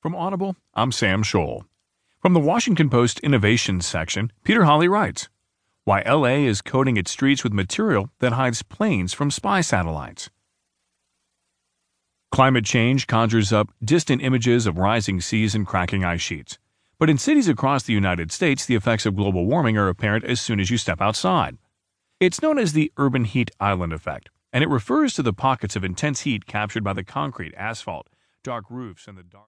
From Audible, I'm Sam Scholl. From the Washington Post Innovations section, Peter Holley writes Why LA is coating its streets with material that hides planes from spy satellites. Climate change conjures up distant images of rising seas and cracking ice sheets. But in cities across the United States, the effects of global warming are apparent as soon as you step outside. It's known as the urban heat island effect, and it refers to the pockets of intense heat captured by the concrete, asphalt, dark roofs, and the dark